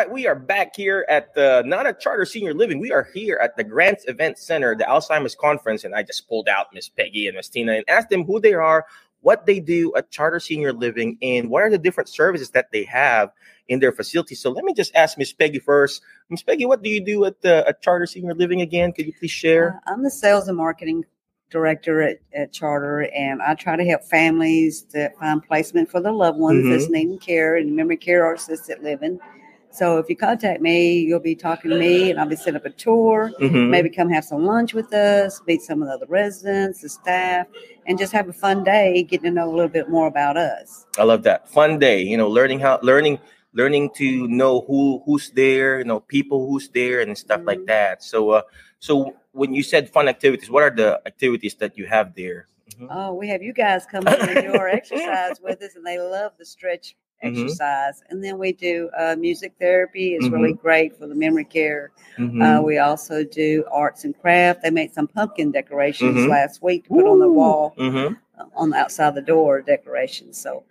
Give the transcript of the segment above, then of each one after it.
Right, we are back here at the not a charter senior living. We are here at the Grants Event Center, the Alzheimer's conference, and I just pulled out Miss Peggy and Miss Tina and asked them who they are, what they do at Charter Senior Living, and what are the different services that they have in their facility. So let me just ask Miss Peggy first. Miss Peggy, what do you do at the at Charter Senior Living again? Could you please share? Uh, I'm the sales and marketing director at, at Charter, and I try to help families to find placement for their loved ones Mhm. that's needing care and memory care or assisted living. So if you contact me, you'll be talking to me, and I'll be setting up a tour. Mhm. Maybe come have some lunch with us, meet some of the other residents, the staff, and just have a fun day getting to know a little bit more about us. I love that fun day. You know, learning how learning learning to know who who's there. You know, people who's there and stuff like Mhm. that. So, uh, so when you said fun activities, what are the activities that you have there? Mhm. Oh, we have you guys come in and do our exercise with us, and they love the stretch Mhm. exercise. And then we do uh, music therapy. It's really great for the memory care. Mhm. Uh, we also do arts and craft. They made some pumpkin decorations Mhm. last week to put on the wall Mhm. uh, on the outside the door decorations. So,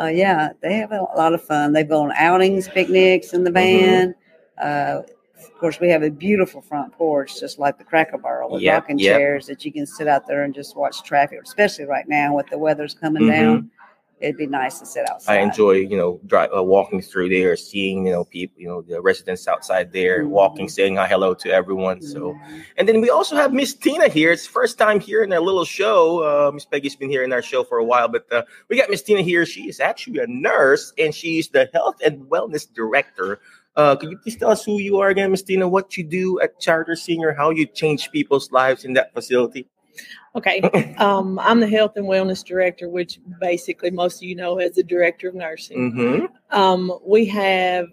uh, yeah, they have a lot of fun. They go on outings, picnics in the van. Uh, of course, we have a beautiful front porch, just like the Cracker Barrel, with Yep, rocking yep. chairs that you can sit out there and just watch traffic. Especially right now with the weather's coming down, it'd be nice to sit outside. I enjoy, you know, drive, uh, walking through there, seeing, you know, people, you know, the residents outside there, walking, Mhm. saying hi, hello to everyone. So, Mhm. and then we also have Miss Tina here. It's first time here in our little show. Uh, Miss Peggy's been here in our show for a while, but uh, we got Miss Tina here. She is actually a nurse, and she's the health and wellness director. Uh, could you please tell us who you are again, Miss Tina? What you do at Charter Senior? How you change people's lives in that facility? Okay. Um, I'm the health and wellness director, which basically most of you know as the director of nursing. Mm-hmm. Um, we have,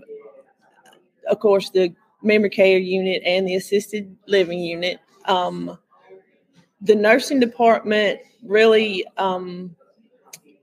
of course, the memory care unit and the assisted living unit. Um, the nursing department really, um,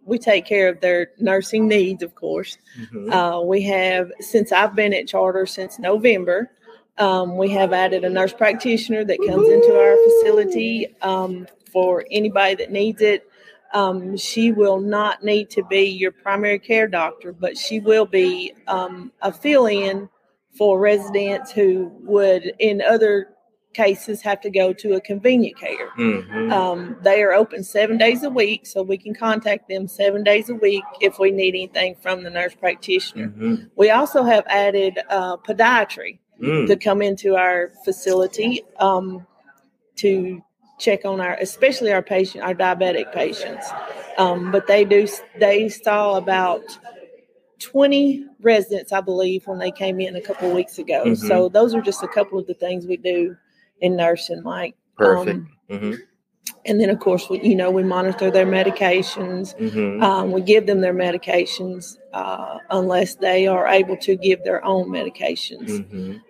we take care of their nursing needs, of course. Mm-hmm. Uh, we have, since I've been at Charter since November, um, we have added a nurse practitioner that comes into our facility um, for anybody that needs it. Um, she will not need to be your primary care doctor, but she will be um, a fill in for residents who would, in other cases, have to go to a convenient care. Mm-hmm. Um, they are open seven days a week, so we can contact them seven days a week if we need anything from the nurse practitioner. Mm-hmm. We also have added uh, podiatry Mm. to come into our facility um, to check on our, especially our patient, our diabetic patients. Um, but they do, they saw about 20 residents, I believe, when they came in a couple of weeks ago. Mhm. So those are just a couple of the things we do in nursing, Mike. Perfect. Um, mm-hmm. and then, of course, we, you know, we monitor their medications. Mm-hmm. Um, we give them their medications uh, unless they are able to give their own medications.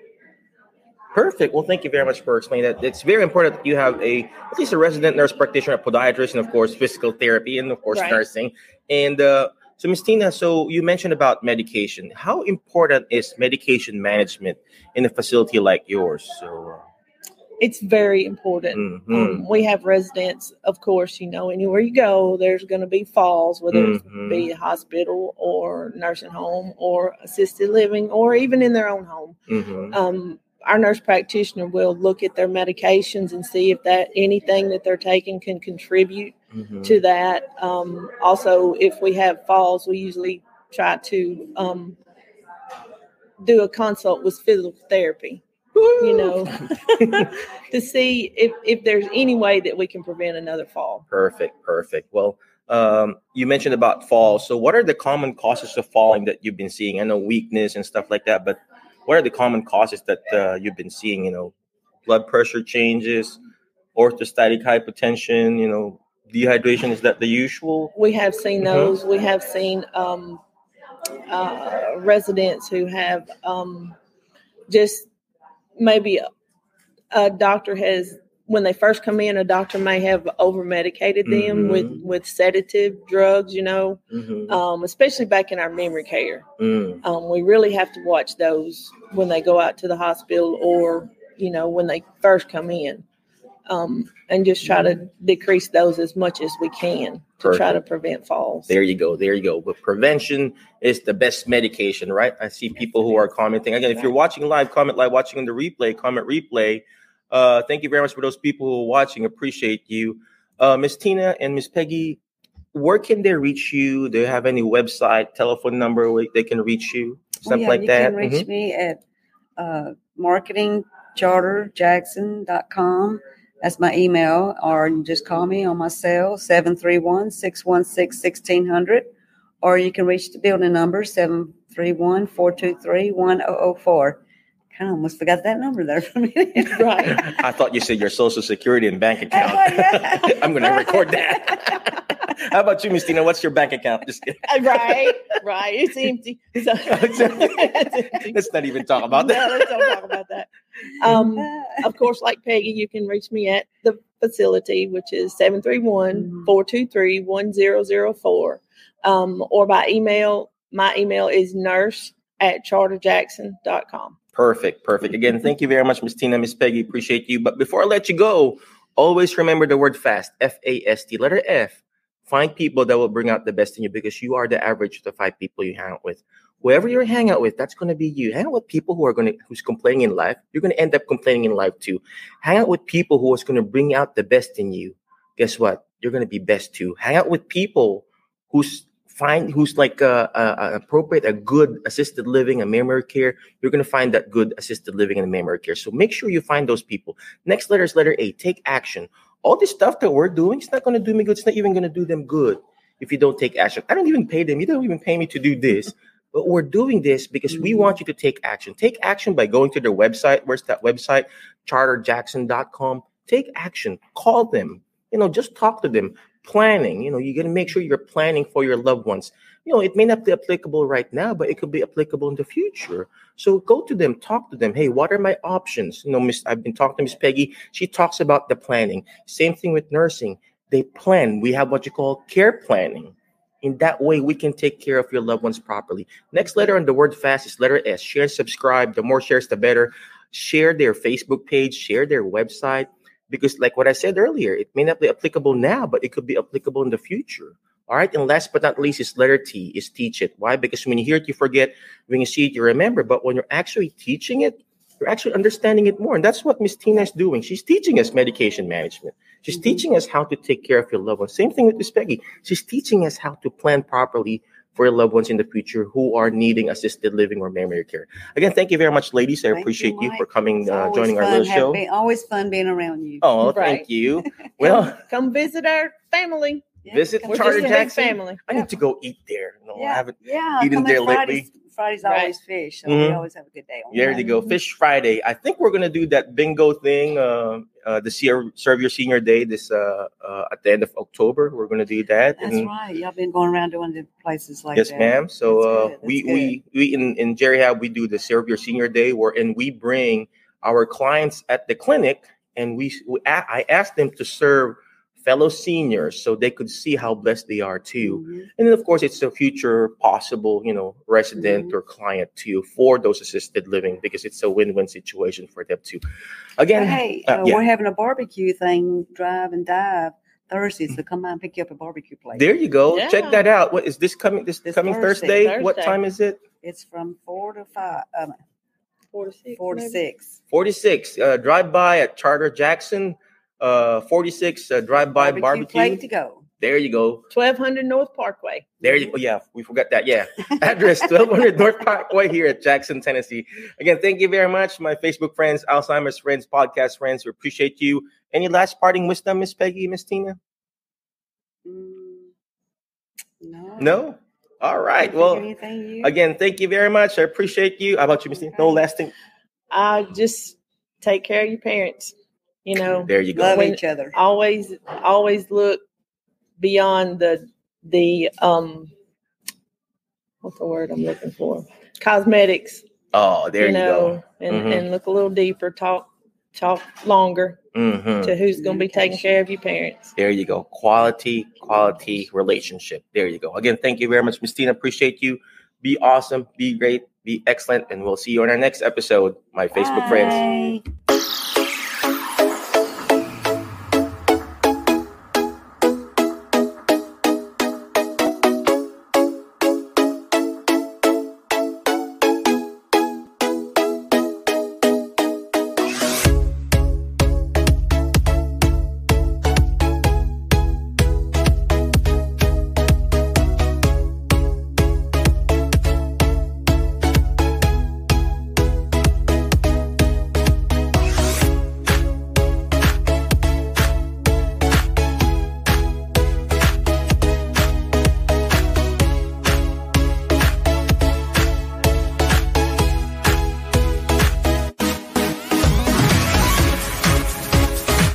Mm-hmm. Perfect. Well, thank you very much for explaining that. It's very important that you have a at least a resident nurse practitioner, a podiatrist, and of course physical therapy, and of course Right. nursing. And uh, so, Ms. Tina, so you mentioned about medication. How important is medication management in a facility like yours? So, It's very important. mhm. Um, we have residents, of course, you know, anywhere you go, there's going to be falls, whether Mhm. it be a hospital or nursing home or assisted living or even in their own home. Mhm. Um, our nurse practitioner will look at their medications and see if that anything that they're taking can contribute Mhm. to that. Um, also, if we have falls, we usually try to um, do a consult with physical therapy, you know, to see if, if there's any way that we can prevent another fall. Perfect, perfect. Well, um, you mentioned about falls. So, what are the common causes of falling that you've been seeing? I know weakness and stuff like that, but what are the common causes that uh, you've been seeing? You know, blood pressure changes, orthostatic hypotension. You know, dehydration. Is that the usual? We have seen Mhm. those. We have seen um, uh, residents who have um, just maybe a, a doctor has when they first come in, a doctor may have over medicated them with Mhm. with sedative drugs. You know, Mhm. um, especially back in our memory care. Mm. Um, we really have to watch those when they go out to the hospital or you know when they first come in. um, and just try to decrease those as much as we can to try to prevent falls. There you go. There you go. But prevention is the best medication, right? I see people who are commenting. Again, if you're watching live, comment live, watching on the replay, comment replay. Uh, thank you very much for those people who are watching. Appreciate you. Uh, Miss Tina and Miss Peggy, where can they reach you? Do you have any website, telephone number where they can reach you? Oh, Stuff yeah, like you that. You can reach Mhm. me at uh, marketingcharterjackson.com. That's my email, or you just call me on my cell, 731 616 1600. Or you can reach the building number, 731 423 1004. Kind of almost forgot that number there for a minute. Right. I thought you said your social security and bank account. Yeah. I'm going to record that. How about you, Miss Tina? What's your bank account? Just kidding. right, right. It's empty. So, empty. Let's not even talk about No, that. let's don't talk about that. Um, of course, like Peggy, you can reach me at the facility, which is 731 423 1004, um, or by email. My email is nurse at charterjackson.com. Perfect, perfect. Again, thank you very much, Miss Tina, Miss Peggy. Appreciate you. But before I let you go, always remember the word fast. F A S T. Letter F. Find people that will bring out the best in you because you are the average of the five people you hang out with. Whoever you hang out with, that's going to be you. Hang out with people who are going to who's complaining in life. You're going to end up complaining in life too. Hang out with people who is going to bring out the best in you. Guess what? You're going to be best too. Hang out with people who's find who's like uh, uh, uh, appropriate a good assisted living, a memory care you're going to find that good assisted living and memory care. So make sure you find those people. Next letter is letter A. Take action. All this stuff that we're doing, it's not going to do me good. It's not even going to do them good if you don't take action. I don't even pay them. You don't even pay me to do this. But we're doing this because we Mhm. want you to take action. Take action by going to their website. Where's that website? Charterjackson.com. Take action. Call them. You know, just talk to them. Planning. You know, you got to make sure you're planning for your loved ones you know, it may not be applicable right now, but it could be applicable in the future. So go to them, talk to them. Hey, what are my options? You know, Miss, I've been talking to Miss Peggy. She talks about the planning. Same thing with nursing. They plan. We have what you call care planning. In that way, we can take care of your loved ones properly. Next letter on the word fast is letter S. Share and subscribe. The more shares, the better. Share their Facebook page, share their website. Because, like what I said earlier, it may not be applicable now, but it could be applicable in the future. All right. And last but not least is letter T is teach it. Why? Because when you hear it, you forget. When you see it, you remember. But when you're actually teaching it, you're actually understanding it more. And that's what Miss Tina is doing. She's teaching us medication management. She's Mhm. teaching us how to take care of your loved ones. Same thing with Miss Peggy. She's teaching us how to plan properly for your loved ones in the future who are needing assisted living or memory care. Again, thank you very much, ladies. I Thank appreciate you, Mike. for coming, uh, joining our little show. be- always fun being around you. Oh, Right. thank you. Well, Come visit our family. Yeah, visit come We're Charter just a visit. big Jackson. family. I need to go eat there. No, I Yeah, haven't. yeah. eaten come there in Fridays. Fridays Right. always fish, so we Mhm. always have a good day. On There you go. Fish Friday. I think we're gonna do that bingo thing. Uh, uh, the ser- serve your senior day this uh, uh, at the end of October. We're gonna do that. That's and- right. Y'all been going around doing the places like yes, that. ma'am. So That's uh, that's we good. we we in in Jerry Hab we do the serve your senior day where and we bring our clients at the clinic and we, we a- I ask them to serve fellow seniors so they could see how blessed they are too. Mhm. And then, of course, it's a future possible, you know, resident Mhm. or client too for those assisted living because it's a win-win situation for them too. Again, hey, uh, uh, yeah. we're having a barbecue thing, drive and dive Thursday, so come on pick you up a barbecue plate. there you go. Check that out. What is this coming? This, This coming Thursday. Thursday? What time is it? It's from four to five, um, Four to six. four to maybe? six. 46. Uh, drive by at Charter Jackson. Uh, 46. Uh, drive by barbecue. plate to go. There you go. 1200 North Parkway. There you go. Yeah, we forgot that. Yeah. Address 1200 North Parkway here at Jackson, Tennessee. Again, thank you very much, my Facebook friends, Alzheimer's friends, podcast friends. We appreciate you. Any last parting wisdom, Miss Peggy, Miss Tina? Mm, no. No? All right. Well, again, thank you very much. I appreciate you. How about you, Miss Tina? No last thing. I just take care of your parents. You know, There you go. love when- each other. always always look beyond the the um what's the word I'm looking for? Cosmetics. Oh, there you, know, and, Mhm. and look a little deeper, talk talk longer go. Mhm. to who's gonna be taking care of your parents. There you go. Quality, quality relationship. There you go. Again, thank you very much, Miss Tina. Appreciate you. Be awesome, be great, be excellent, and we'll see you on our next episode, my Facebook friends. Bye.